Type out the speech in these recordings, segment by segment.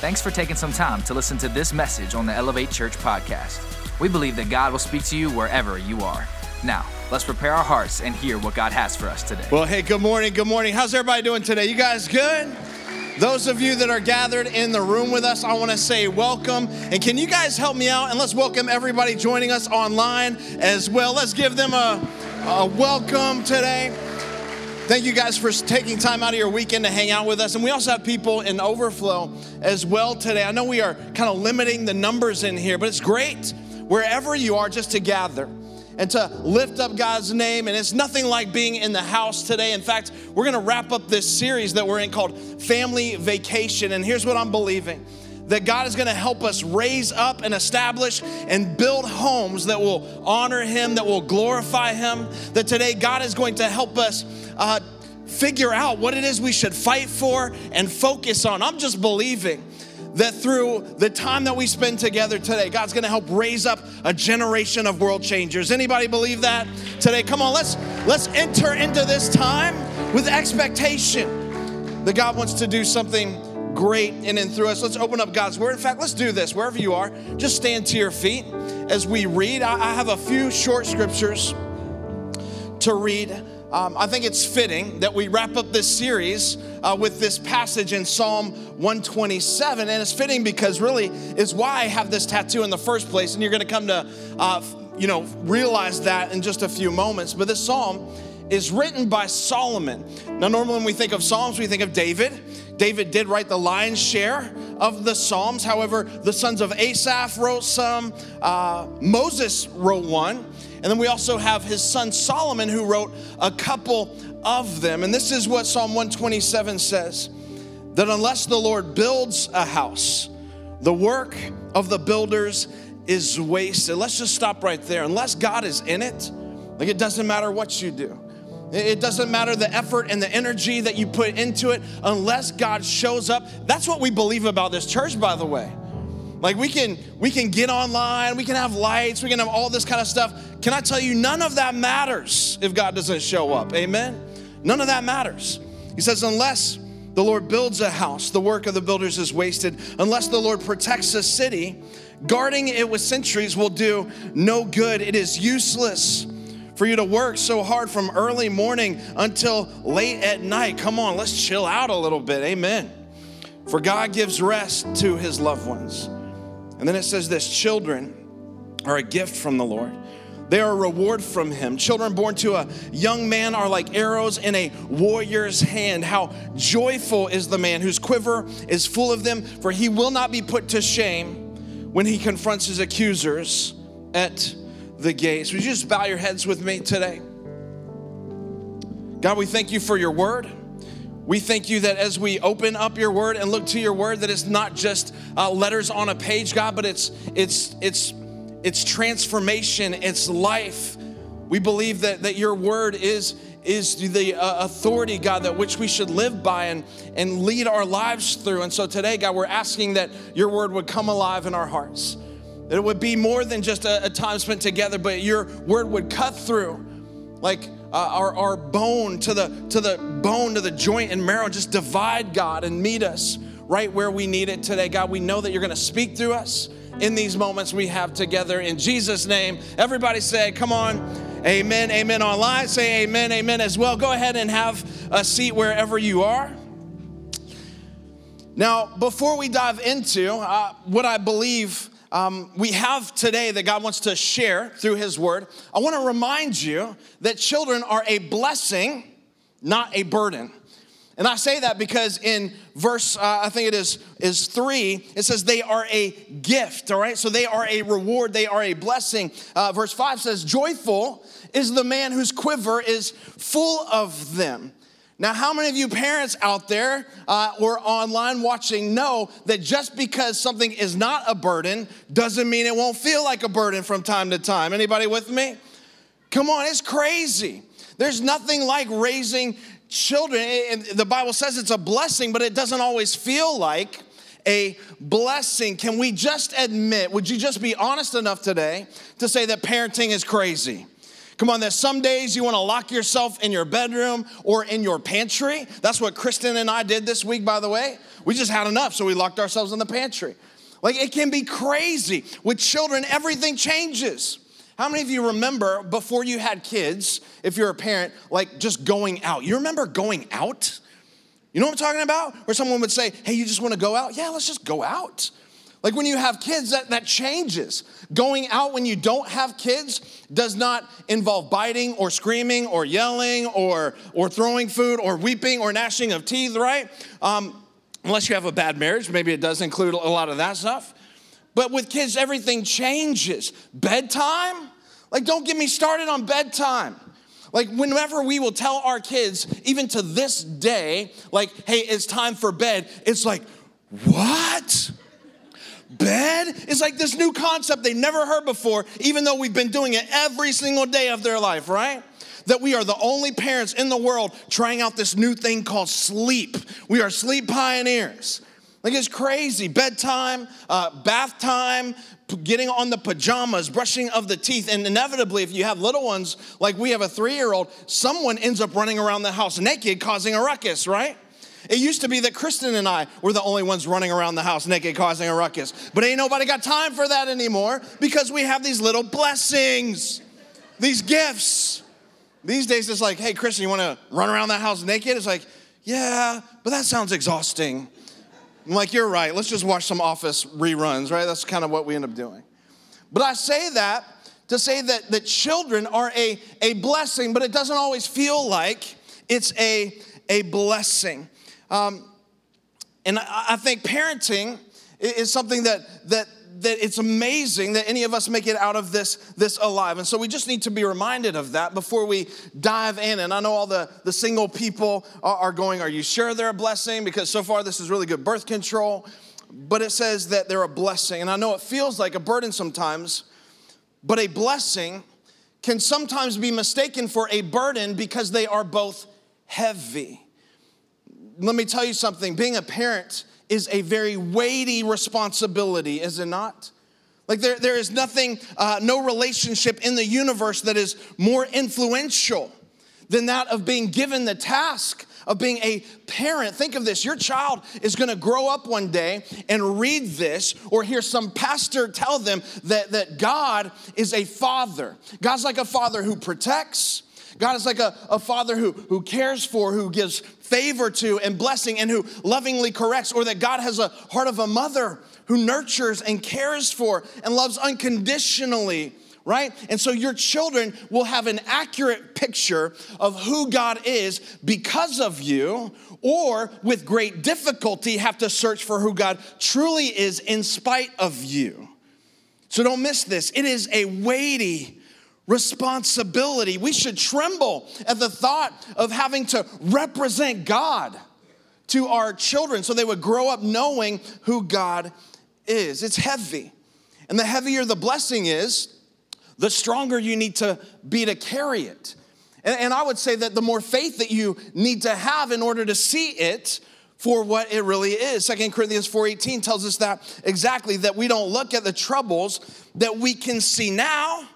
Thanks for taking some time to listen to this message on the Elevate Church podcast. We believe that God will speak to you wherever you are. Now, let's prepare our hearts and hear what God has for us today. Well, hey, good morning. Good morning. How's everybody doing today? You guys good? Those of you that are gathered in the room with us, I want to say welcome. And can you guys help me out? And let's welcome everybody joining us online as well. Let's give them a, a welcome today. Thank you guys for taking time out of your weekend to hang out with us. And we also have people in overflow as well today. I know we are kind of limiting the numbers in here, but it's great wherever you are just to gather and to lift up God's name. And it's nothing like being in the house today. In fact, we're going to wrap up this series that we're in called Family Vacation. And here's what I'm believing that God is going to help us raise up and establish and build homes that will honor Him, that will glorify Him. That today God is going to help us uh, figure out what it is we should fight for and focus on. I'm just believing that through the time that we spend together today god's going to help raise up a generation of world changers anybody believe that today come on let's let's enter into this time with expectation that god wants to do something great in and through us let's open up god's word in fact let's do this wherever you are just stand to your feet as we read i, I have a few short scriptures to read um, I think it's fitting that we wrap up this series uh, with this passage in Psalm 127. And it's fitting because really is why I have this tattoo in the first place. And you're going to come to, uh, you know, realize that in just a few moments. But this psalm is written by Solomon. Now, normally when we think of Psalms, we think of David. David did write the lion's share of the Psalms. However, the sons of Asaph wrote some, uh, Moses wrote one. And then we also have his son Solomon, who wrote a couple of them. And this is what Psalm 127 says that unless the Lord builds a house, the work of the builders is wasted. Let's just stop right there. Unless God is in it, like it doesn't matter what you do. It doesn't matter the effort and the energy that you put into it unless God shows up. That's what we believe about this church, by the way. Like we can we can get online, we can have lights, we can have all this kind of stuff. Can I tell you none of that matters if God doesn't show up. Amen. None of that matters. He says unless the Lord builds a house, the work of the builders is wasted. Unless the Lord protects a city, guarding it with sentries will do no good. It is useless for you to work so hard from early morning until late at night. Come on, let's chill out a little bit. Amen. For God gives rest to his loved ones. And then it says this children are a gift from the Lord. They are a reward from him. Children born to a young man are like arrows in a warrior's hand. How joyful is the man whose quiver is full of them, for he will not be put to shame when he confronts his accusers at the gates. Would you just bow your heads with me today? God, we thank you for your word. We thank you that as we open up your word and look to your word, that it's not just uh, letters on a page, God, but it's it's it's it's transformation, it's life. We believe that that your word is is the uh, authority, God, that which we should live by and, and lead our lives through. And so today, God, we're asking that your word would come alive in our hearts. That it would be more than just a, a time spent together, but your word would cut through like uh, our, our bone to the to the bone to the joint and marrow just divide god and meet us right where we need it today. God we know that you're going to speak through us in these moments we have together. In jesus name everybody say come on. Amen amen online. Say amen amen as well. Go ahead and have a seat wherever you are. Now before we dive into uh, what i believe um, we have today that God wants to share through His Word, I want to remind you that children are a blessing, not a burden. And I say that because in verse, uh, I think it is, is three, it says they are a gift, all right? So they are a reward, they are a blessing. Uh, verse five says, Joyful is the man whose quiver is full of them. Now, how many of you parents out there uh, or online watching know that just because something is not a burden doesn't mean it won't feel like a burden from time to time? Anybody with me? Come on, it's crazy. There's nothing like raising children. And the Bible says it's a blessing, but it doesn't always feel like a blessing. Can we just admit, would you just be honest enough today to say that parenting is crazy? Come on, there's some days you want to lock yourself in your bedroom or in your pantry. That's what Kristen and I did this week, by the way. We just had enough, so we locked ourselves in the pantry. Like it can be crazy. With children, everything changes. How many of you remember before you had kids, if you're a parent, like just going out? You remember going out? You know what I'm talking about? Where someone would say, Hey, you just wanna go out? Yeah, let's just go out. Like when you have kids, that, that changes. Going out when you don't have kids does not involve biting or screaming or yelling or, or throwing food or weeping or gnashing of teeth, right? Um, unless you have a bad marriage, maybe it does include a lot of that stuff. But with kids, everything changes. Bedtime? Like, don't get me started on bedtime. Like, whenever we will tell our kids, even to this day, like, hey, it's time for bed, it's like, what? Bed is like this new concept they never heard before, even though we've been doing it every single day of their life, right? That we are the only parents in the world trying out this new thing called sleep. We are sleep pioneers. Like it's crazy. Bedtime, uh, bath time, getting on the pajamas, brushing of the teeth. And inevitably, if you have little ones, like we have a three year old, someone ends up running around the house naked, causing a ruckus, right? It used to be that Kristen and I were the only ones running around the house naked, causing a ruckus. But ain't nobody got time for that anymore because we have these little blessings, these gifts. These days, it's like, hey, Kristen, you want to run around that house naked? It's like, yeah, but that sounds exhausting. I'm like, you're right. Let's just watch some office reruns, right? That's kind of what we end up doing. But I say that to say that, that children are a, a blessing, but it doesn't always feel like it's a, a blessing. Um, and I, I think parenting is something that, that, that it's amazing that any of us make it out of this, this alive. And so we just need to be reminded of that before we dive in. And I know all the, the single people are, are going, Are you sure they're a blessing? Because so far this is really good birth control. But it says that they're a blessing. And I know it feels like a burden sometimes, but a blessing can sometimes be mistaken for a burden because they are both heavy let me tell you something being a parent is a very weighty responsibility, is it not? Like, there, there is nothing, uh, no relationship in the universe that is more influential than that of being given the task of being a parent. Think of this your child is gonna grow up one day and read this or hear some pastor tell them that, that God is a father. God's like a father who protects, God is like a, a father who, who cares for, who gives favor to and blessing, and who lovingly corrects, or that God has a heart of a mother who nurtures and cares for and loves unconditionally right? And so your children will have an accurate picture of who God is because of you, or with great difficulty have to search for who God truly is in spite of you. So don't miss this. It is a weighty responsibility. We should tremble at the thought of having to represent God to our children so they would grow up knowing who God is. It's heavy. And the heavier the blessing is, the stronger you need to be to carry it. And, and I would say that the more faith that you need to have in order to see it for what it really is. Second Corinthians 4:18 tells us that exactly that we don't look at the troubles that we can see now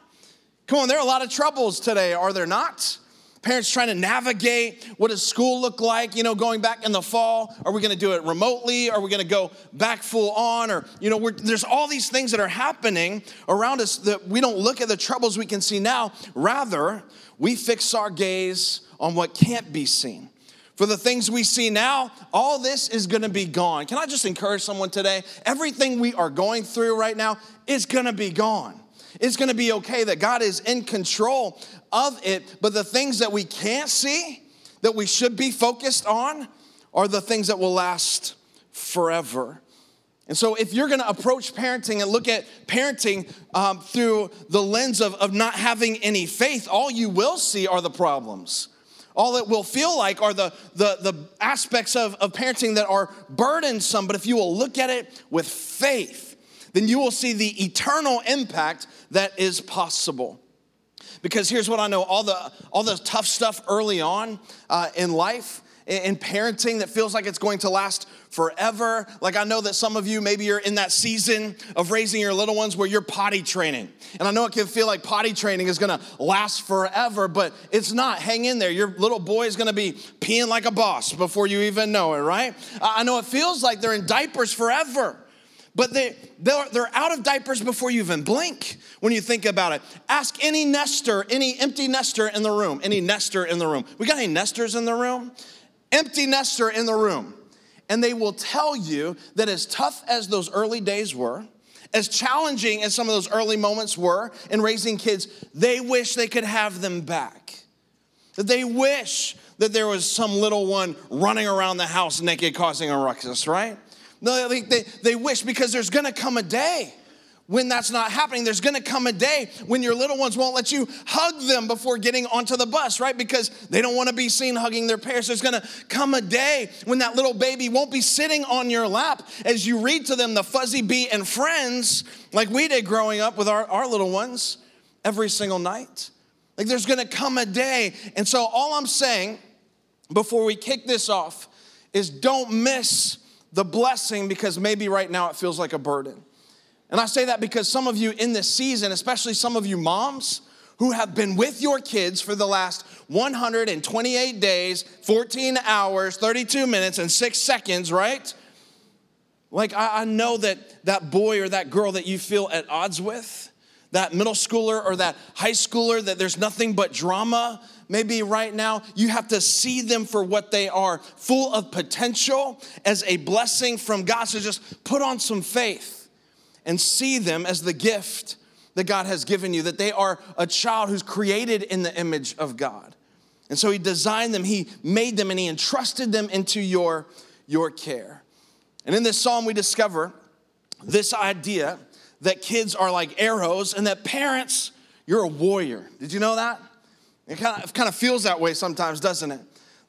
Come on, there are a lot of troubles today, are there not? Parents trying to navigate what does school look like, you know, going back in the fall. Are we going to do it remotely? Are we going to go back full on? Or, you know, there's all these things that are happening around us that we don't look at the troubles we can see now. Rather, we fix our gaze on what can't be seen. For the things we see now, all this is gonna be gone. Can I just encourage someone today? Everything we are going through right now is gonna be gone. It's gonna be okay that God is in control of it, but the things that we can't see, that we should be focused on, are the things that will last forever. And so, if you're gonna approach parenting and look at parenting um, through the lens of, of not having any faith, all you will see are the problems. All it will feel like are the, the, the aspects of, of parenting that are burdensome. But if you will look at it with faith, then you will see the eternal impact that is possible. Because here's what I know all the, all the tough stuff early on uh, in life, in parenting that feels like it's going to last forever. Like I know that some of you, maybe you're in that season of raising your little ones where you're potty training. And I know it can feel like potty training is gonna last forever, but it's not. Hang in there. Your little boy is gonna be peeing like a boss before you even know it, right? I know it feels like they're in diapers forever. But they, they're, they're out of diapers before you even blink when you think about it. Ask any nester, any empty nester in the room, any nester in the room. We got any nesters in the room? Empty nester in the room. And they will tell you that as tough as those early days were, as challenging as some of those early moments were in raising kids, they wish they could have them back. That they wish that there was some little one running around the house naked causing a ruckus, right? No, they, they, they wish because there's gonna come a day when that's not happening. There's gonna come a day when your little ones won't let you hug them before getting onto the bus, right? Because they don't wanna be seen hugging their parents. There's gonna come a day when that little baby won't be sitting on your lap as you read to them the Fuzzy Bee and Friends, like we did growing up with our, our little ones every single night. Like there's gonna come a day. And so all I'm saying before we kick this off is don't miss the blessing because maybe right now it feels like a burden. And I say that because some of you in this season, especially some of you moms who have been with your kids for the last 128 days, 14 hours, 32 minutes, and six seconds, right? Like, I, know that that boy or that girl that you feel at odds with, that middle schooler or that high schooler that there's nothing but drama, maybe right now you have to see them for what they are, full of potential as a blessing from God. So just put on some faith and see them as the gift that God has given you, that they are a child who's created in the image of God. And so He designed them, He made them, and He entrusted them into your, your care. And in this psalm, we discover this idea that kids are like arrows and that parents, you're a warrior. Did you know that? It kind of, kind of feels that way sometimes, doesn't it?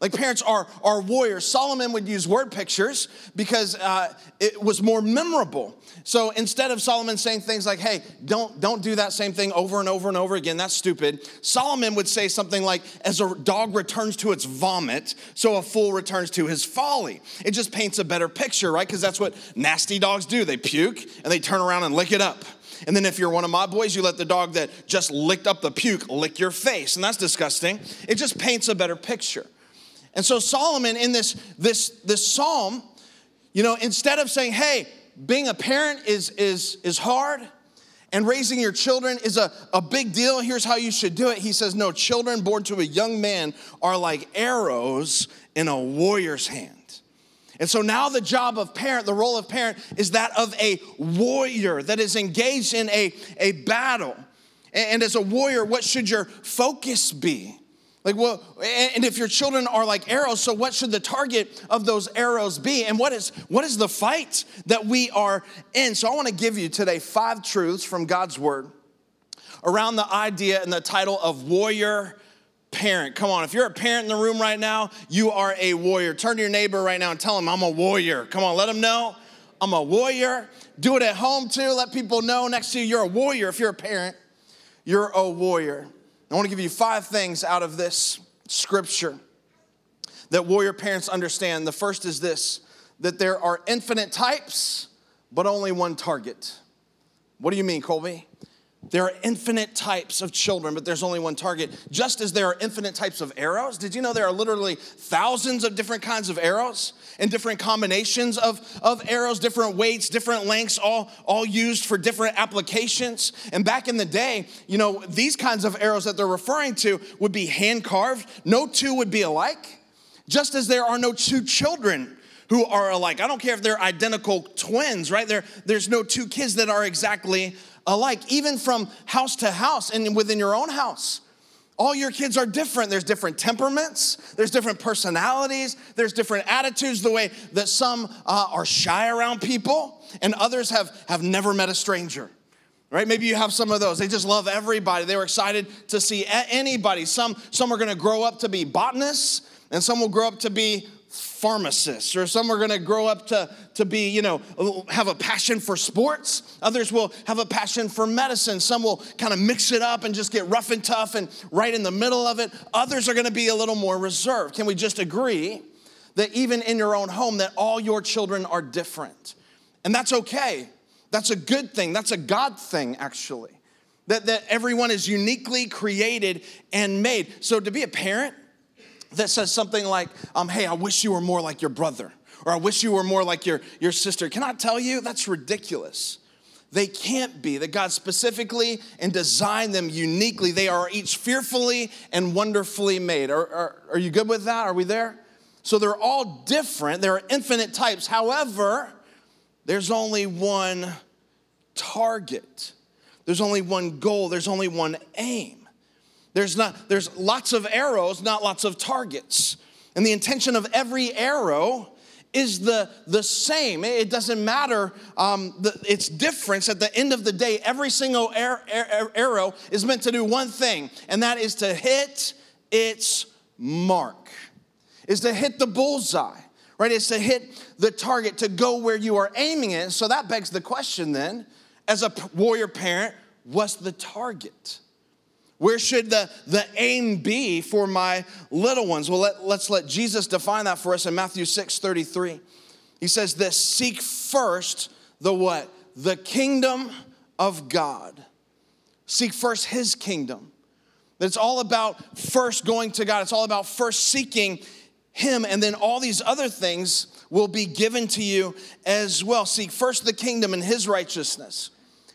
Like parents are, are warriors. Solomon would use word pictures because uh, it was more memorable. So instead of Solomon saying things like, hey, don't, don't do that same thing over and over and over again, that's stupid, Solomon would say something like, as a dog returns to its vomit, so a fool returns to his folly. It just paints a better picture, right? Because that's what nasty dogs do. They puke and they turn around and lick it up. And then if you're one of my boys, you let the dog that just licked up the puke lick your face, and that's disgusting. It just paints a better picture. And so Solomon in this this this psalm, you know, instead of saying, "Hey, being a parent is is is hard," and raising your children is a, a big deal. Here's how you should do it. He says, No, children born to a young man are like arrows in a warrior's hand. And so now the job of parent, the role of parent, is that of a warrior that is engaged in a, a battle. And as a warrior, what should your focus be? Like, well, and if your children are like arrows, so what should the target of those arrows be? And what is what is the fight that we are in? So I want to give you today five truths from God's word around the idea and the title of warrior parent. Come on, if you're a parent in the room right now, you are a warrior. Turn to your neighbor right now and tell him, I'm a warrior. Come on, let him know I'm a warrior. Do it at home too. Let people know next to you you're a warrior. If you're a parent, you're a warrior. I want to give you five things out of this scripture that warrior parents understand. The first is this that there are infinite types, but only one target. What do you mean, Colby? There are infinite types of children, but there's only one target. Just as there are infinite types of arrows, did you know there are literally thousands of different kinds of arrows and different combinations of, of arrows, different weights, different lengths, all, all used for different applications? And back in the day, you know, these kinds of arrows that they're referring to would be hand carved. No two would be alike, just as there are no two children who are alike. I don't care if they're identical twins, right? There, there's no two kids that are exactly alike, even from house to house and within your own house. All your kids are different. There's different temperaments, there's different personalities, there's different attitudes, the way that some uh, are shy around people and others have, have never met a stranger. Right? Maybe you have some of those. They just love everybody. They were excited to see anybody. Some, some are gonna grow up to be botanists, and some will grow up to be pharmacists, or some are gonna grow up to, to be, you know, have a passion for sports. Others will have a passion for medicine. Some will kind of mix it up and just get rough and tough and right in the middle of it. Others are gonna be a little more reserved. Can we just agree that even in your own home, that all your children are different. And that's okay. That's a good thing. That's a God thing, actually. That, that everyone is uniquely created and made. So to be a parent that says something like, um, hey, I wish you were more like your brother, or I wish you were more like your, your sister, can I tell you that's ridiculous? They can't be, that God specifically and designed them uniquely. They are each fearfully and wonderfully made. Are, are, are you good with that? Are we there? So they're all different, there are infinite types. However, there's only one target, there's only one goal, there's only one aim. There's, not, there's lots of arrows, not lots of targets. And the intention of every arrow is the, the same. It doesn't matter um, the, its difference. At the end of the day, every single arrow is meant to do one thing, and that is to hit its mark, is to hit the bullseye, right? Is to hit the target, to go where you are aiming it. So that begs the question then, as a warrior parent, what's the target? Where should the, the aim be for my little ones? Well, let, let's let Jesus define that for us in Matthew 6 33. He says this seek first the what? The kingdom of God. Seek first his kingdom. That it's all about first going to God, it's all about first seeking him, and then all these other things will be given to you as well. Seek first the kingdom and his righteousness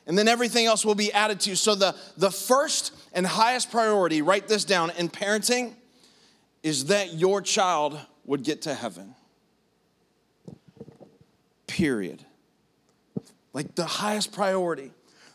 and then everything else will be added to you. So, the, the first and highest priority, write this down, in parenting is that your child would get to heaven. Period. Like the highest priority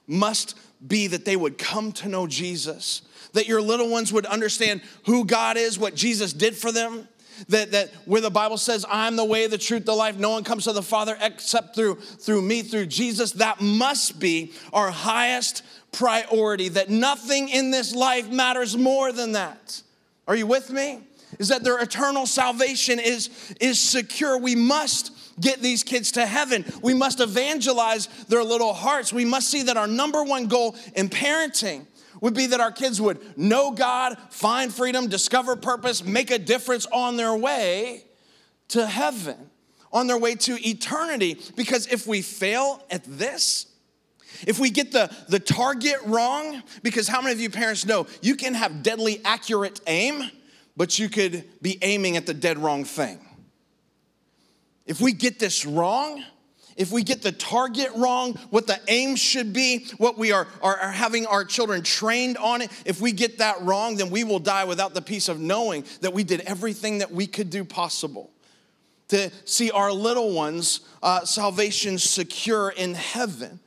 must be that they would come to know Jesus, that your little ones would understand who God is, what Jesus did for them, that, that where the Bible says, I'm the way, the truth, the life, no one comes to the Father except through, through me, through Jesus, that must be our highest priority, that nothing in this life matters more than that. Are you with me? Is that their eternal salvation is, is secure. We must get these kids to heaven. We must evangelize their little hearts. We must see that our number one goal in parenting would be that our kids would know God, find freedom, discover purpose, make a difference on their way to heaven, on their way to eternity. Because if we fail at this, if we get the, the target wrong, because how many of you parents know you can have deadly accurate aim, but you could be aiming at the dead wrong thing? If we get this wrong, if we get the target wrong, what the aim should be, what we are, are, are, having our children trained on it, if we get that wrong, then we will die without the peace of knowing that we did everything that we could do possible to see our little ones' uh, salvation secure in heaven.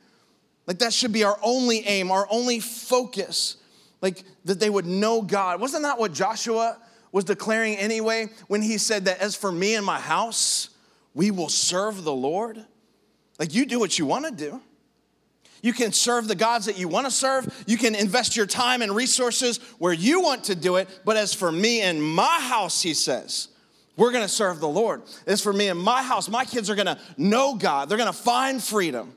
Like that should be our only aim, our only focus, like that they would know God. Wasn't that what Joshua was declaring anyway when he said that, as for me and my house, we will serve the Lord? Like you do what you want to do. You can serve the gods that you want to serve. You can invest your time and resources where you want to do it. But as for me and my house, he says, we're going to serve the Lord. As for me and my house, my kids are going to know God. They're going to find freedom,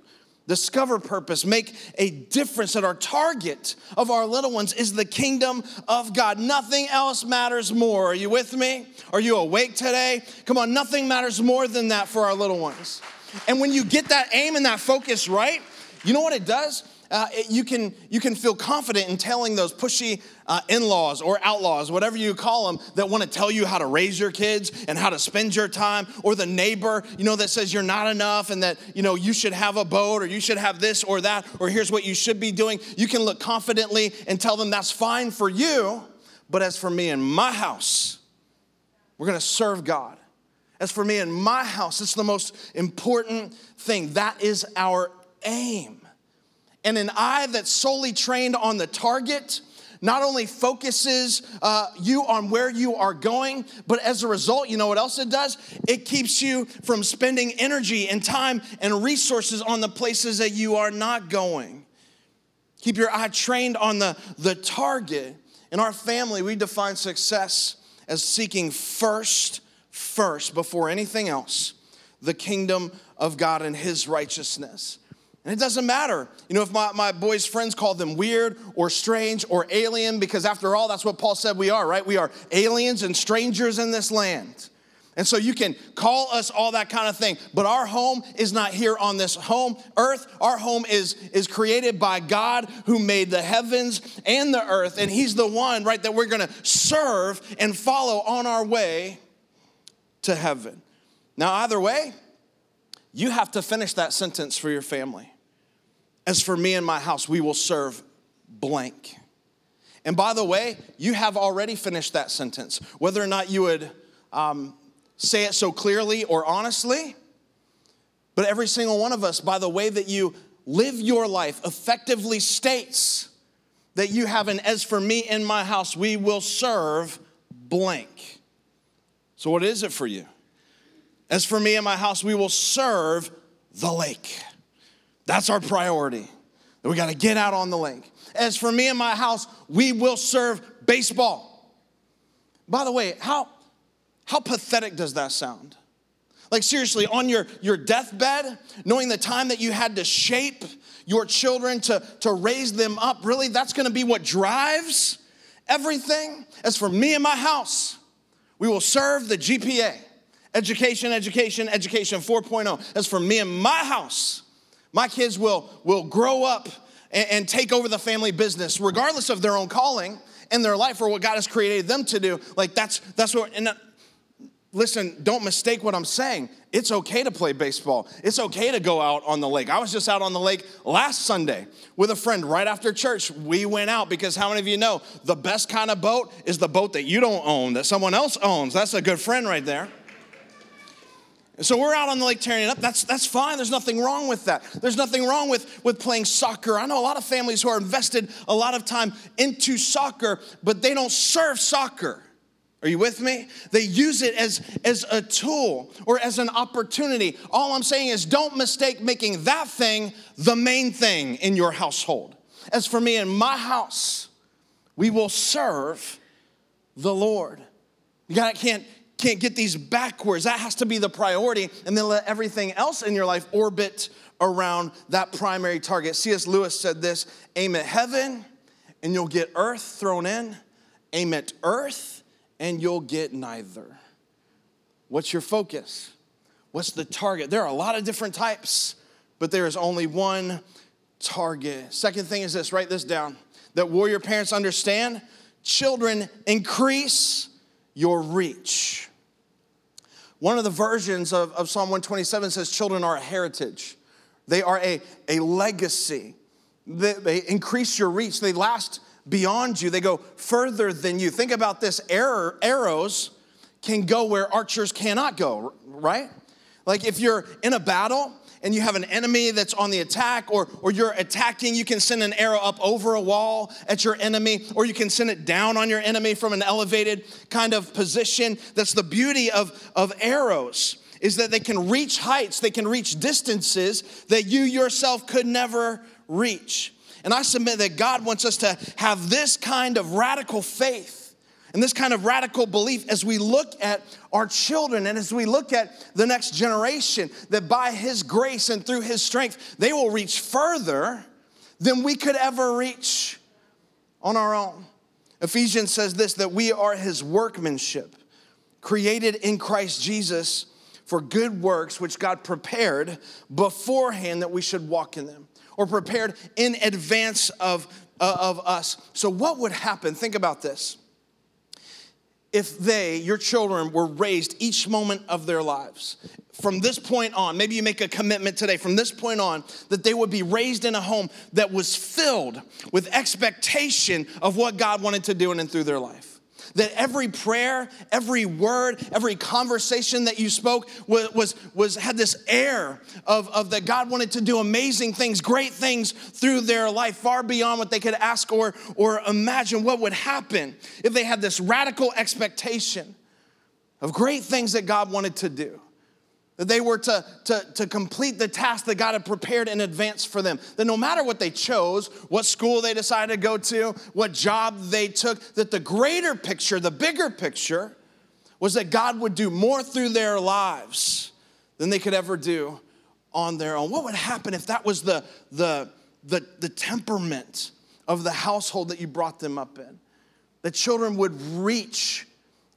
discover purpose, make a difference. That our target of our little ones is the kingdom of God. Nothing else matters more. Are you with me? Are you awake today? Come on, nothing matters more than that for our little ones. And when you get that aim and that focus right, you know what it does? Uh, it, you, can, you can feel confident in telling those pushy uh, in laws or outlaws, whatever you call them, that want to tell you how to raise your kids and how to spend your time, or the neighbor, you know, that says you're not enough and that, you know, you should have a boat or you should have this or that, or here's what you should be doing. You can look confidently and tell them that's fine for you, but as for me and my house, we're going to serve God. As for me and my house, it's the most important thing. That is our aim. And an eye that's solely trained on the target not only focuses uh, you on where you are going, but as a result, you know what else it does? It keeps you from spending energy and time and resources on the places that you are not going. Keep your eye trained on the, the target. In our family, we define success as seeking first first, before anything else, the kingdom of God and his righteousness. And it doesn't matter, you know, if my, my boys' friends call them weird or strange or alien, because after all, that's what Paul said we are, right? We are aliens and strangers in this land. And so you can call us all that kind of thing, but our home is not here on this home earth. Our home is, is created by God who made the heavens and the earth, and He's the one, right, that we're gonna serve and follow on our way to heaven. Now, either way, you have to finish that sentence for your family. As for me and my house, we will serve blank. And by the way, you have already finished that sentence. Whether or not you would um, say it so clearly or honestly, but every single one of us, by the way that you live your life, effectively states that you have an as for me in my house, we will serve blank. So, what is it for you? As for me and my house, we will serve the lake. That's our priority. We got to get out on the lake. As for me and my house, we will serve baseball. By the way, how, how pathetic does that sound? Like, seriously, on your, your deathbed, knowing the time that you had to shape your children to, to raise them up, really, that's gonna be what drives everything? As for me and my house, we will serve the GPA education, education, education 4.0. That's for me and my house, my kids will, will grow up and, and take over the family business, regardless of their own calling in their life or what God has created them to do. Like that's that's what and listen, don't mistake what I'm saying. It's okay to play baseball. It's okay to go out on the lake. I was just out on the lake last Sunday with a friend right after church. We went out because how many of you know the best kind of boat is the boat that you don't own, that someone else owns? That's a good friend right there. So we're out on the lake tearing it up. That's, that's fine. There's nothing wrong with that. There's nothing wrong with, with playing soccer. I know a lot of families who are invested a lot of time into soccer, but they don't serve soccer. Are you with me? They use it as, as a tool or as an opportunity. All I'm saying is don't mistake making that thing the main thing in your household. As for me in my house, we will serve the Lord. You gotta, can't, can't get these backwards. That has to be the priority, and then let everything else in your life orbit around that primary target. C.S. Lewis said this aim at heaven, and you'll get earth thrown in, aim at earth, and you'll get neither. What's your focus? What's the target? There are a lot of different types, but there is only one target. Second thing is this write this down that warrior parents understand children increase your reach. One of the versions of, of Psalm 127 says, Children are a heritage, they are a, a legacy. They, they increase your reach, they last beyond you, they go further than you. Think about this arrow, arrows can go where archers cannot go, right? Like if you're in a battle and you have an enemy that's on the attack or, or you're attacking, you can send an arrow up over a wall at your enemy, or you can send it down on your enemy from an elevated kind of position. That's the beauty of, of arrows is that they can reach heights, they can reach distances that you yourself could never reach. And I submit that God wants us to have this kind of radical faith and this kind of radical belief as we look at our children and as we look at the next generation, that by His grace and through His strength, they will reach further than we could ever reach on our own. Ephesians says this that we are His workmanship, created in Christ Jesus for good works, which God prepared beforehand that we should walk in them, or prepared in advance of, uh, of us. So, what would happen? Think about this if they, your children, were raised each moment of their lives. From this point on, maybe you make a commitment today, from this point on, that they would be raised in a home that was filled with expectation of what God wanted to do in and through their life that every prayer, every word, every conversation that you spoke was, was, was had this air of, of that God wanted to do amazing things, great things through their life, far beyond what they could ask or, or imagine what would happen if they had this radical expectation of great things that God wanted to do that they were to, to, to complete the task that God had prepared in advance for them. That no matter what they chose, what school they decided to go to, what job they took, that the greater picture, the bigger picture, was that God would do more through their lives than they could ever do on their own. What would happen if that was the, the, the, the temperament of the household that you brought them up in? The children would reach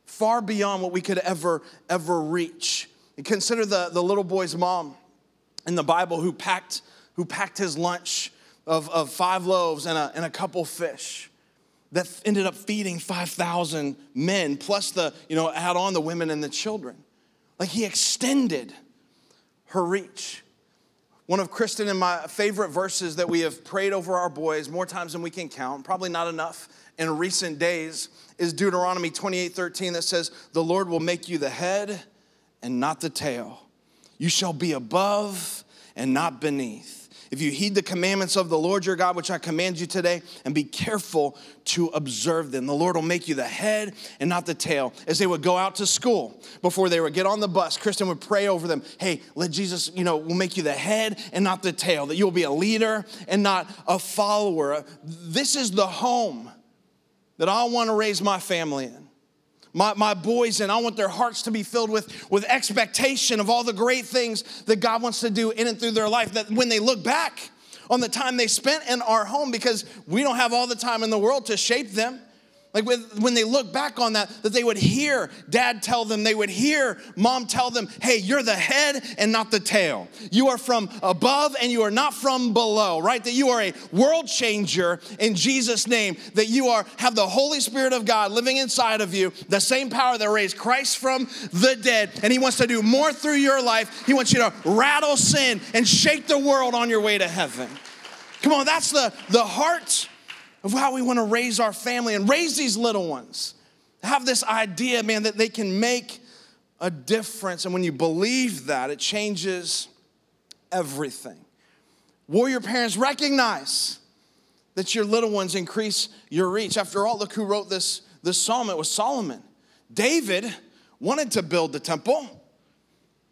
far beyond what we could ever, ever reach. And consider the, the little boy's mom in the Bible who packed, who packed his lunch of, of five loaves and a, and a couple fish that ended up feeding 5,000 men, plus the, you know, add on the women and the children. Like he extended her reach. One of Kristen and my favorite verses that we have prayed over our boys more times than we can count, probably not enough in recent days, is Deuteronomy 28 13 that says, The Lord will make you the head and not the tail. You shall be above and not beneath if you heed the commandments of the Lord your God, which I command you today, and be careful to observe them, the Lord will make you the head and not the tail. As they would go out to school, before they would get on the bus, Kristen would pray over them, hey, let Jesus, you know, will make you the head and not the tail, that you'll be a leader and not a follower. This is the home that I want to raise my family in my, my boys and I want their hearts to be filled with, with expectation of all the great things that God wants to do in and through their life. That when they look back on the time they spent in our home, because we don't have all the time in the world to shape them, like with, when they look back on that, that they would hear dad tell them, they would hear mom tell them, hey, you're the head and not the tail. You are from above and you are not from below, right? That you are a world changer in Jesus' name, that you are have the Holy Spirit of God living inside of you, the same power that raised Christ from the dead. And he wants to do more through your life. He wants you to rattle sin and shake the world on your way to heaven. Come on, that's the, the heart of how we want to raise our family and raise these little ones. Have this idea, man, that they can make a difference. And when you believe that, it changes everything. Warrior parents recognize that your little ones increase your reach. After all, look who wrote this, this psalm. It was Solomon. David wanted to build the temple,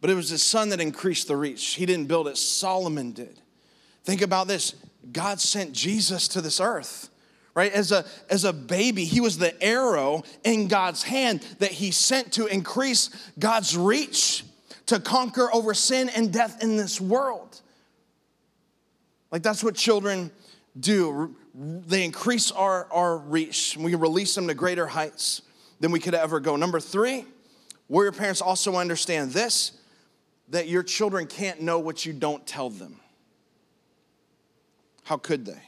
but it was his son that increased the reach. He didn't build it, Solomon did. Think about this God sent Jesus to this earth right? As a, as a baby, he was the arrow in God's hand that he sent to increase God's reach to conquer over sin and death in this world. Like that's what children do. They increase our, our reach. We release them to greater heights than we could ever go. Number three, warrior parents also understand this that your children can't know what you don't tell them. How could they?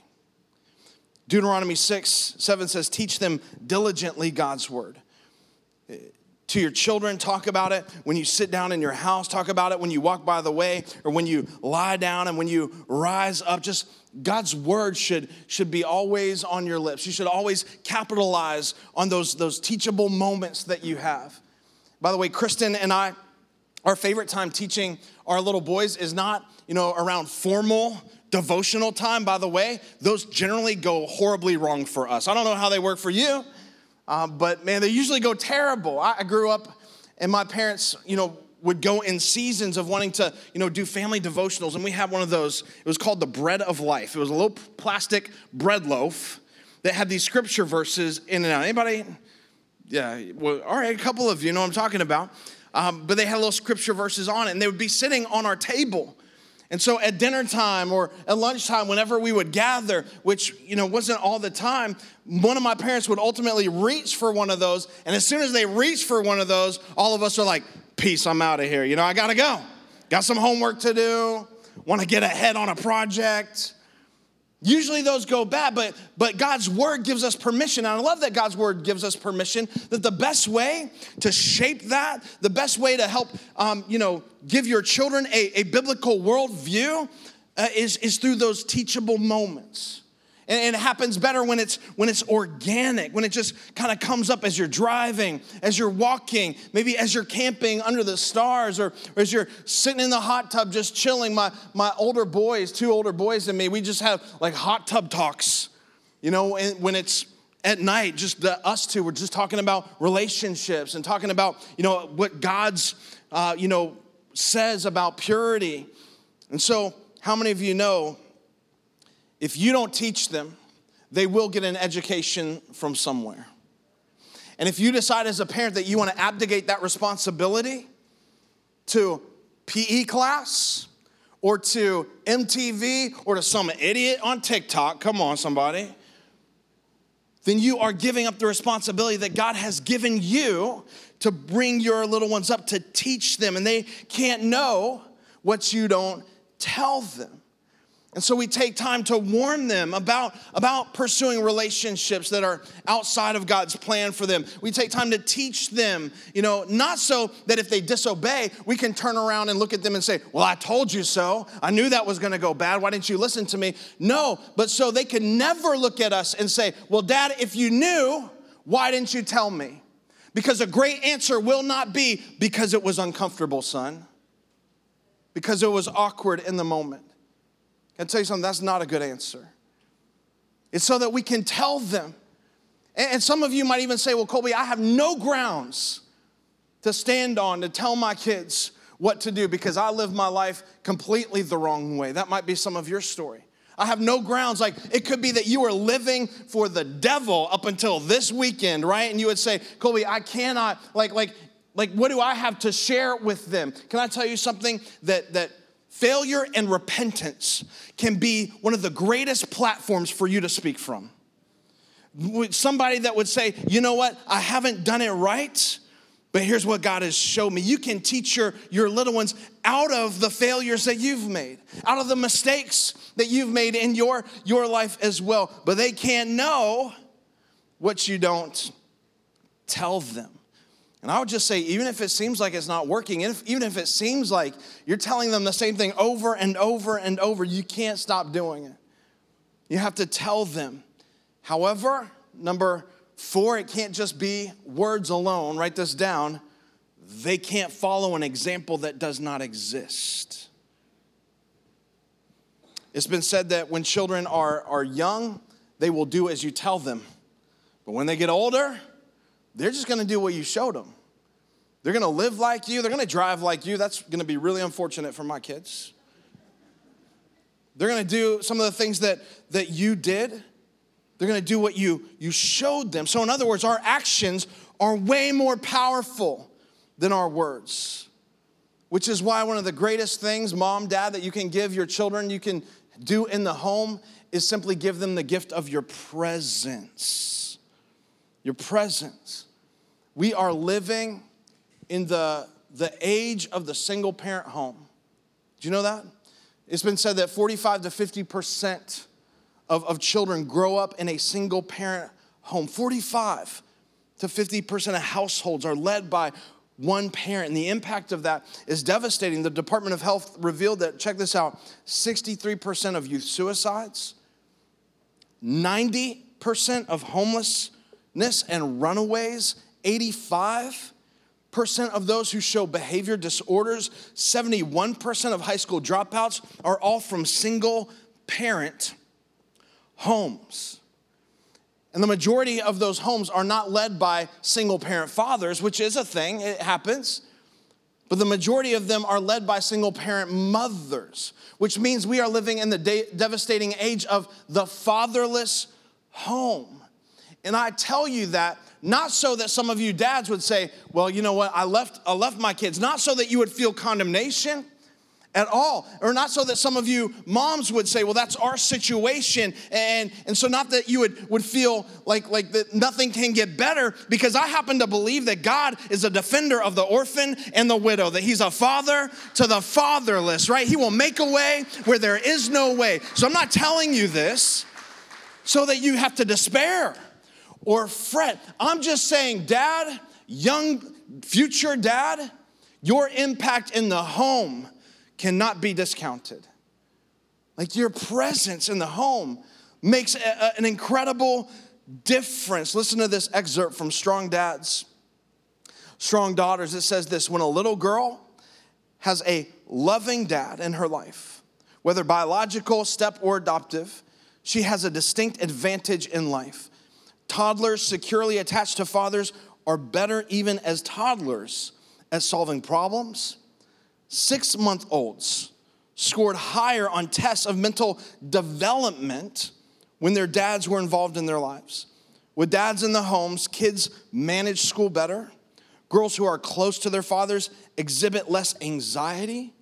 Deuteronomy 6 7 says, Teach them diligently God's word. To your children, talk about it when you sit down in your house, talk about it when you walk by the way, or when you lie down and when you rise up. Just God's word should, should be always on your lips. You should always capitalize on those, those teachable moments that you have. By the way, Kristen and I, our favorite time teaching our little boys is not, you know, around formal devotional time, by the way, those generally go horribly wrong for us. I don't know how they work for you, uh, but man, they usually go terrible. I, I grew up, and my parents, you know, would go in seasons of wanting to, you know, do family devotionals, and we had one of those. It was called the Bread of Life. It was a little plastic bread loaf that had these scripture verses in and out. Anybody? Yeah. Well, all right. A couple of you know what I'm talking about. Um, but they had little scripture verses on it, and they would be sitting on our table. And so at dinner time or at lunchtime, whenever we would gather, which you know wasn't all the time, one of my parents would ultimately reach for one of those. And as soon as they reach for one of those, all of us are like, peace, I'm out of here. You know, I gotta go. Got some homework to do, wanna get ahead on a project. Usually those go bad, but, but God's word gives us permission. And I love that God's word gives us permission that the best way to shape that, the best way to help, um, you know, give your children a, a biblical worldview uh, is, is through those teachable moments. And, it happens better when it's when it's organic, when it just kind of comes up as you're driving, as you're walking, maybe as you're camping under the stars, or, or as you're sitting in the hot tub just chilling. My my older boys, two older boys than me, we just have like hot tub talks. You know, and when it's at night, just the, us two, we're just talking about relationships and talking about, you know, what God's, uh, you know, says about purity. And so, how many of you know if you don't teach them, they will get an education from somewhere. And if you decide as a parent that you want to abdicate that responsibility to PE class or to MTV or to some idiot on TikTok, come on, somebody, then you are giving up the responsibility that God has given you to bring your little ones up, to teach them, and they can't know what you don't tell them. And so we take time to warn them about, about pursuing relationships that are outside of God's plan for them. We take time to teach them, you know, not so that if they disobey, we can turn around and look at them and say, Well, I told you so. I knew that was gonna go bad. Why didn't you listen to me? No, but so they can never look at us and say, Well, Dad, if you knew, why didn't you tell me? Because a great answer will not be because it was uncomfortable, son, because it was awkward in the moment. I tell you something? That's not a good answer. It's so that we can tell them. And some of you might even say, well, Colby, I have no grounds to stand on to tell my kids what to do because I live my life completely the wrong way. That might be some of your story. I have no grounds. Like it could be that you are living for the devil up until this weekend, right? And you would say, Colby, I cannot, like, like, like, what do I have to share with them? Can I tell you something that that failure and repentance can be one of the greatest platforms for you to speak from. Somebody that would say, you know what, I haven't done it right, but here's what God has shown me. You can teach your, your little ones out of the failures that you've made, out of the mistakes that you've made in your, your life as well. But they can't know what you don't tell them. And I would just say, even if it seems like it's not working, even if it seems like you're telling them the same thing over and over and over, you can't stop doing it. You have to tell them. However, number four, it can't just be words alone. Write this down. They can't follow an example that does not exist. It's been said that when children are, are young, they will do as you tell them. But when they get older, they're just gonna do what you showed them. They're gonna live like you, they're gonna drive like you. That's gonna be really unfortunate for my kids. They're gonna do some of the things that, that you did. They're gonna do what you, you showed them. So, in other words, our actions are way more powerful than our words, which is why one of the greatest things, mom, dad, that you can give your children, you can do in the home, is simply give them the gift of your presence your presence. We are living in the, the age of the single parent home. Do you know that? It's been said that 45 to 50% of, of children grow up in a single parent home. 45 to 50% of households are led by one parent. And the impact of that is devastating. The Department of Health revealed that, check this out 63% of youth suicides, 90% of homeless and runaways, 85% of those who show behavior disorders, 71% of high school dropouts are all from single parent homes. And the majority of those homes are not led by single parent fathers, which is a thing, it happens. But the majority of them are led by single parent mothers, which means we are living in the de- devastating age of the fatherless home. And I tell you that not so that some of you dads would say, well, you know what, I left, I left my kids, not so that you would feel condemnation at all. Or not so that some of you moms would say well that's our situation. And and so not that you would would feel like like that nothing can get better because i happen to believe that god is a defender of the orphan and the widow that he's a father to the fatherless right? He will make a way where there is no way. So i'm not telling you this so that you have to despair or fret. I'm just saying, dad, young future dad, your impact in the home cannot be discounted. Like your presence in the home makes a, a, an incredible difference. Listen to this excerpt from Strong Dads, Strong Daughters. It says this When a little girl has a loving dad in her life, whether biological, step, or adoptive, she has a distinct advantage in life. Toddlers securely attached to fathers are better even as toddlers at solving problems. Six month olds scored higher on tests of mental development when their dads were involved in their lives. With dads in the homes, kids manage school better. Girls who are close to their fathers exhibit less anxiety,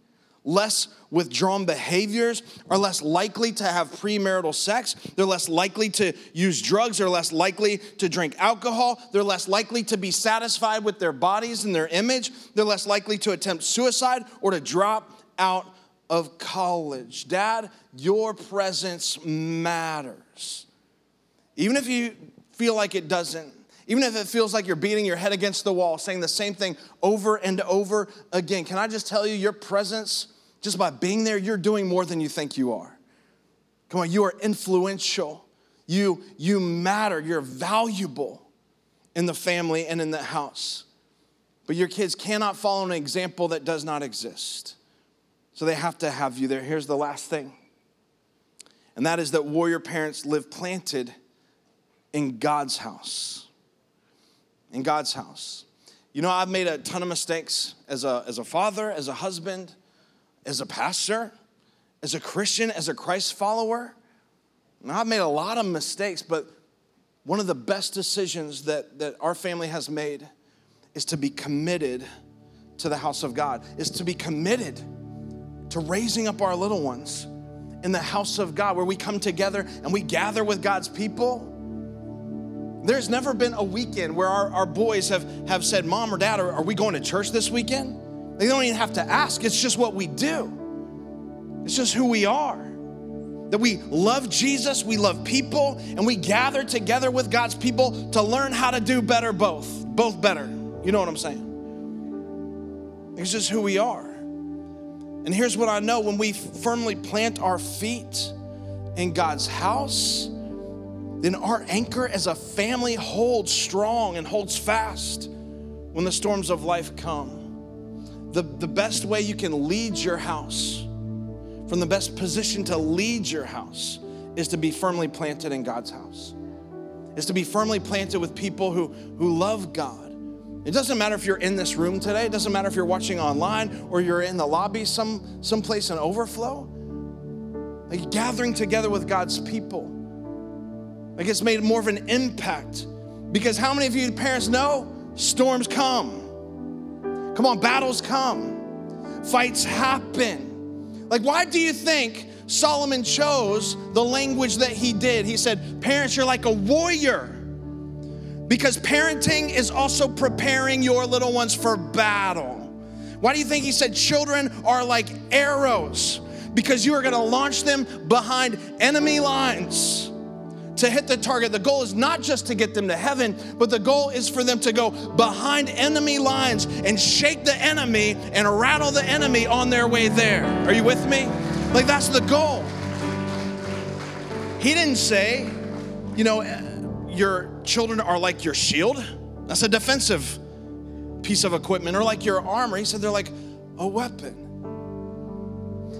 less withdrawn behaviors, are less likely to have premarital sex, they're less likely to use drugs, they're less likely to drink alcohol, they're less likely to be satisfied with their bodies and their image, they're less likely to attempt suicide or to drop out of college. Dad, your presence matters. Even if you feel like it doesn't, even if it feels like you're beating your head against the wall, saying the same thing over and over again, can I just tell you, your presence, just by being there, you're doing more than you think you are. Come on, you are influential. You, you matter. You're valuable in the family and in the house. But your kids cannot follow an example that does not exist. So they have to have you there. Here's the last thing, and that is that warrior parents live planted in God's house in God's house. You know, I've made a ton of mistakes as a, as a father, as a husband, as a pastor, as a Christian, as a Christ follower. And I've made a lot of mistakes, but one of the best decisions that, that our family has made is to be committed to the house of God, is to be committed to raising up our little ones in the house of God, where we come together and we gather with God's people there's never been a weekend where our, our boys have, have said, Mom or Dad, are, are we going to church this weekend? They don't even have to ask, it's just what we do. It's just who we are. That we love Jesus, we love people, and we gather together with God's people to learn how to do better both. Both better. You know what I'm saying? It's just who we are. And here's what I know when we firmly plant our feet in God's house, then our anchor as a family holds strong and holds fast when the storms of life come. The, the best way you can lead your house, from the best position to lead your house, is to be firmly planted in God's house, is to be firmly planted with people who, who love God. It doesn't matter if you're in this room today, it doesn't matter if you're watching online or you're in the lobby some someplace in overflow. Like gathering together with God's people like it's made more of an impact. Because how many of you parents know storms come? Come on, battles come, fights happen. Like, why do you think Solomon chose the language that he did? He said, Parents, you're like a warrior. Because parenting is also preparing your little ones for battle. Why do you think he said children are like arrows? Because you are gonna launch them behind enemy lines to hit the target. The goal is not just to get them to heaven, but the goal is for them to go behind enemy lines and shake the enemy and rattle the enemy on their way there. Are you with me? Like, that's the goal. He didn't say, you know, your children are like your shield. That's a defensive piece of equipment, or like your armor. He said they're like a weapon.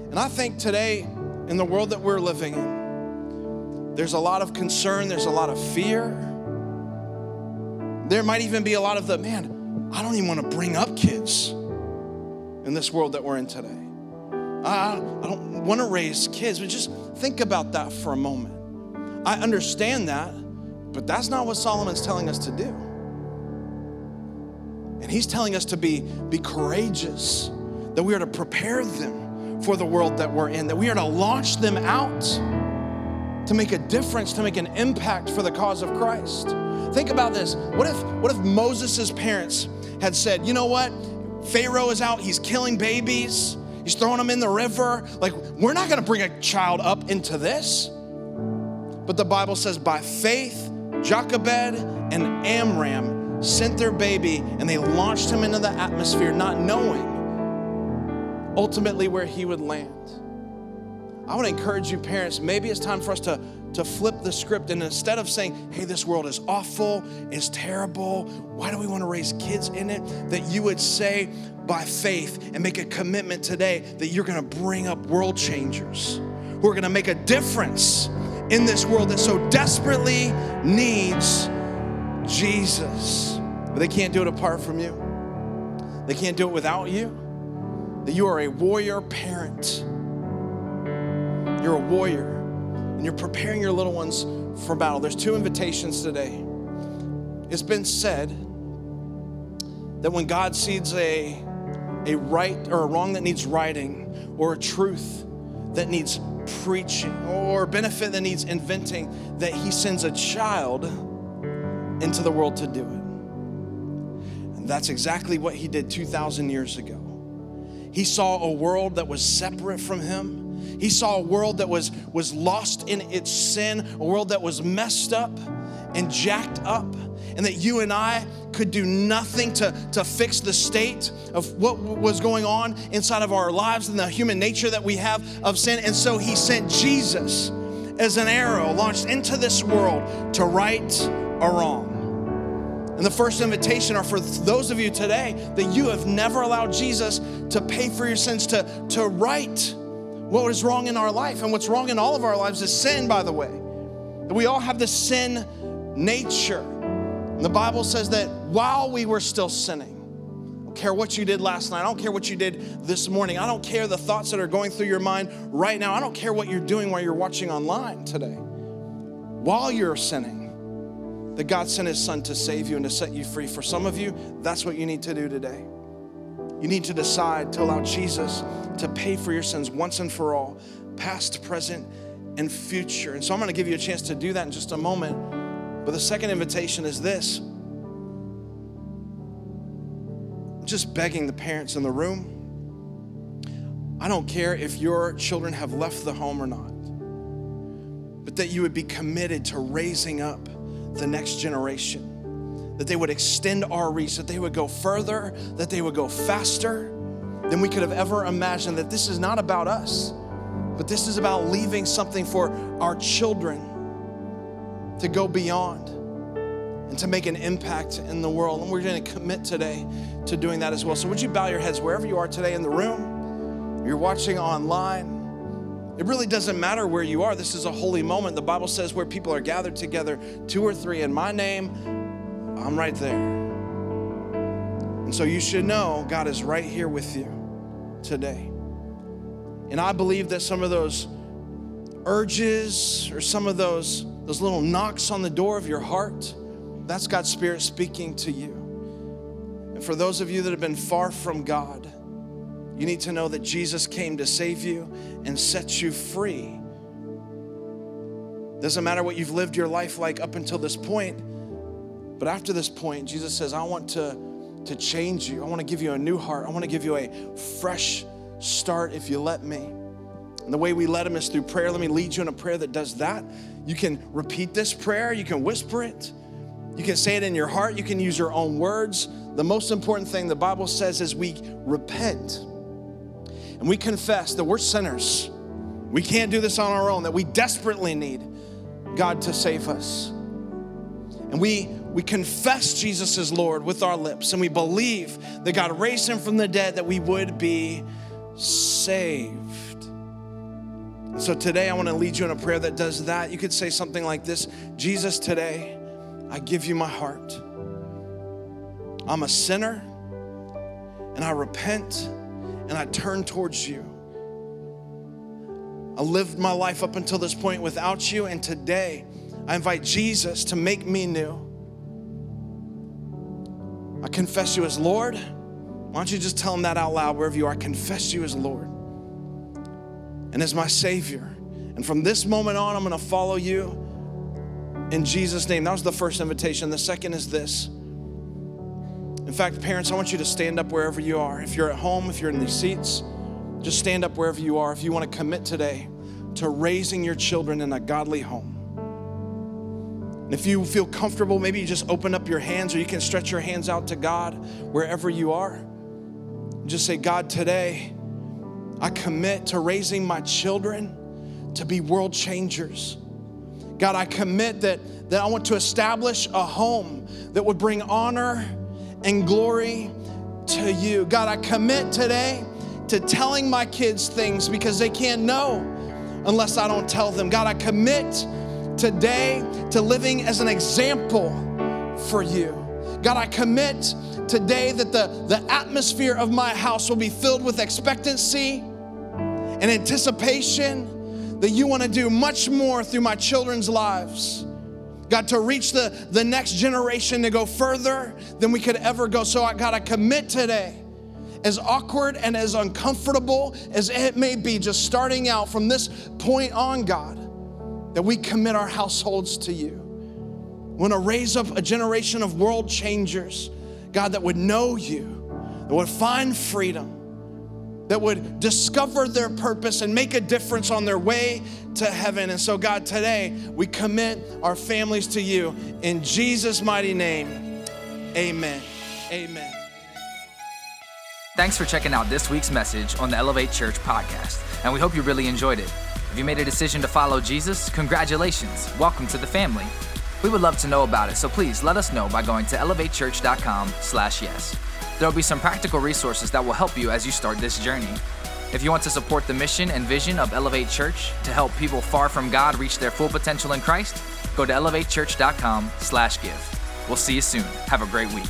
And I think today, in the world that we're living in, there's a lot of concern, there's a lot of fear. There might even be a lot of the, man, I don't even want to bring up kids in this world that we're in today. I, I don't want to raise kids, but just think about that for a moment. I understand that, but that's not what Solomon's telling us to do. And he's telling us to be, be courageous, that we are to prepare them for the world that we're in, that we are to launch them out to make a difference, to make an impact for the cause of Christ. Think about this. What if what if Moses' parents had said, "You know what? Pharaoh is out, he's killing babies, he's throwing them in the river. Like, we're not gonna bring a child up into this. But the Bible says, by faith, Jochebed and Amram sent their baby and they launched him into the atmosphere, not knowing ultimately where he would land. I want to encourage you, parents, maybe it's time for us to, to flip the script and instead of saying, hey, this world is awful, it's terrible, why do we want to raise kids in it? That you would say by faith and make a commitment today that you're going to bring up world changers who are going to make a difference in this world that so desperately needs Jesus. But they can't do it apart from you, they can't do it without you. That you are a warrior parent you're a warrior and you're preparing your little ones for battle. There's two invitations today. It's been said that when God sees a a right or a wrong that needs righting, or a truth that needs preaching, or benefit that needs inventing, that He sends a child into the world to do it. And that's exactly what He did 2,000 years ago. He saw a world that was separate from Him. He saw a world that was, was lost in its sin, a world that was messed up and jacked up, and that you and I could do nothing to, to fix the state of what was going on inside of our lives and the human nature that we have of sin. And so he sent Jesus as an arrow launched into this world to right a wrong. And the first invitation are for those of you today that you have never allowed Jesus to pay for your sins, to, to right what is wrong in our life. And what's wrong in all of our lives is sin, by the way. We all have the sin nature. And the Bible says that while we were still sinning, I don't care what you did last night. I don't care what you did this morning. I don't care the thoughts that are going through your mind right now. I don't care what you're doing while you're watching online today. While you're sinning, that God sent His Son to save you and to set you free. For some of you, that's what you need to do today. You need to decide to allow Jesus to pay for your sins once and for all, past, present, and future. And so I'm going to give you a chance to do that in just a moment. But the second invitation is this I'm just begging the parents in the room. I don't care if your children have left the home or not, but that you would be committed to raising up the next generation, that they would extend our reach, that they would go further, that they would go faster than we could have ever imagined. That this is not about us, but this is about leaving something for our children to go beyond and to make an impact in the world. And we're going to commit today to doing that as well. So, would you bow your heads wherever you are today in the room? You're watching online. It really doesn't matter where you are. This is a holy moment. The Bible says where people are gathered together, two or three in my name, I'm right there. And so you should know God is right here with you today. And I believe that some of those urges or some of those, those little knocks on the door of your heart, that's God's Spirit speaking to you. And for those of you that have been far from God, you need to know that Jesus came to save you and set you free. Doesn't matter what you've lived your life like up until this point, but after this point, Jesus says, I want to, to change you. I want to give you a new heart. I want to give you a fresh start if you let me. And the way we let Him is through prayer. Let me lead you in a prayer that does that. You can repeat this prayer, you can whisper it. You can say it in your heart, you can use your own words. The most important thing the Bible says is we repent and we confess that we're sinners. We can't do this on our own, that we desperately need God to save us. And we, we confess Jesus as Lord with our lips, and we believe that God raised him from the dead that we would be saved. So today I want to lead you in a prayer that does that. You could say something like this Jesus, today, I give you my heart. I'm a sinner and I repent and I turn towards you. I lived my life up until this point without you, and today I invite Jesus to make me new. I confess you as Lord. Why don't you just tell him that out loud wherever you are? I confess you as Lord and as my Savior. And from this moment on, I'm gonna follow you in Jesus' name. That was the first invitation. The second is this. In fact, parents, I want you to stand up wherever you are. If you're at home, if you're in these seats, just stand up wherever you are. If you want to commit today to raising your children in a godly home. And if you feel comfortable, maybe you just open up your hands or you can stretch your hands out to God wherever you are. Just say, God, today I commit to raising my children to be world changers. God, I commit that, that I want to establish a home that would bring honor and glory to you. God, I commit today to telling my kids things because they can't know unless I don't tell them. God, I commit today to living as an example for you. God, I commit today that the, the atmosphere of my house will be filled with expectancy and anticipation that you want to do much more through my children's lives. God, to reach the, the next generation to go further than we could ever go. So, I, God, I commit today as awkward and as uncomfortable as it may be, just starting out from this point on, God, that we commit our households to you. We want to raise up a generation of world changers, God, that would know you, that would find freedom, that would discover their purpose and make a difference on their way to heaven. And so, God, today we commit our families to you. In Jesus' mighty name, amen. Amen. Thanks for checking out this week's message on the Elevate Church podcast, and we hope you really enjoyed it. If you made a decision to follow Jesus, congratulations. Welcome to the family. We would love to know about it, so please let us know by going to elevatechurch.com/yes. There'll be some practical resources that will help you as you start this journey. If you want to support the mission and vision of Elevate Church to help people far from God reach their full potential in Christ, go to elevatechurch.com/give. We'll see you soon. Have a great week.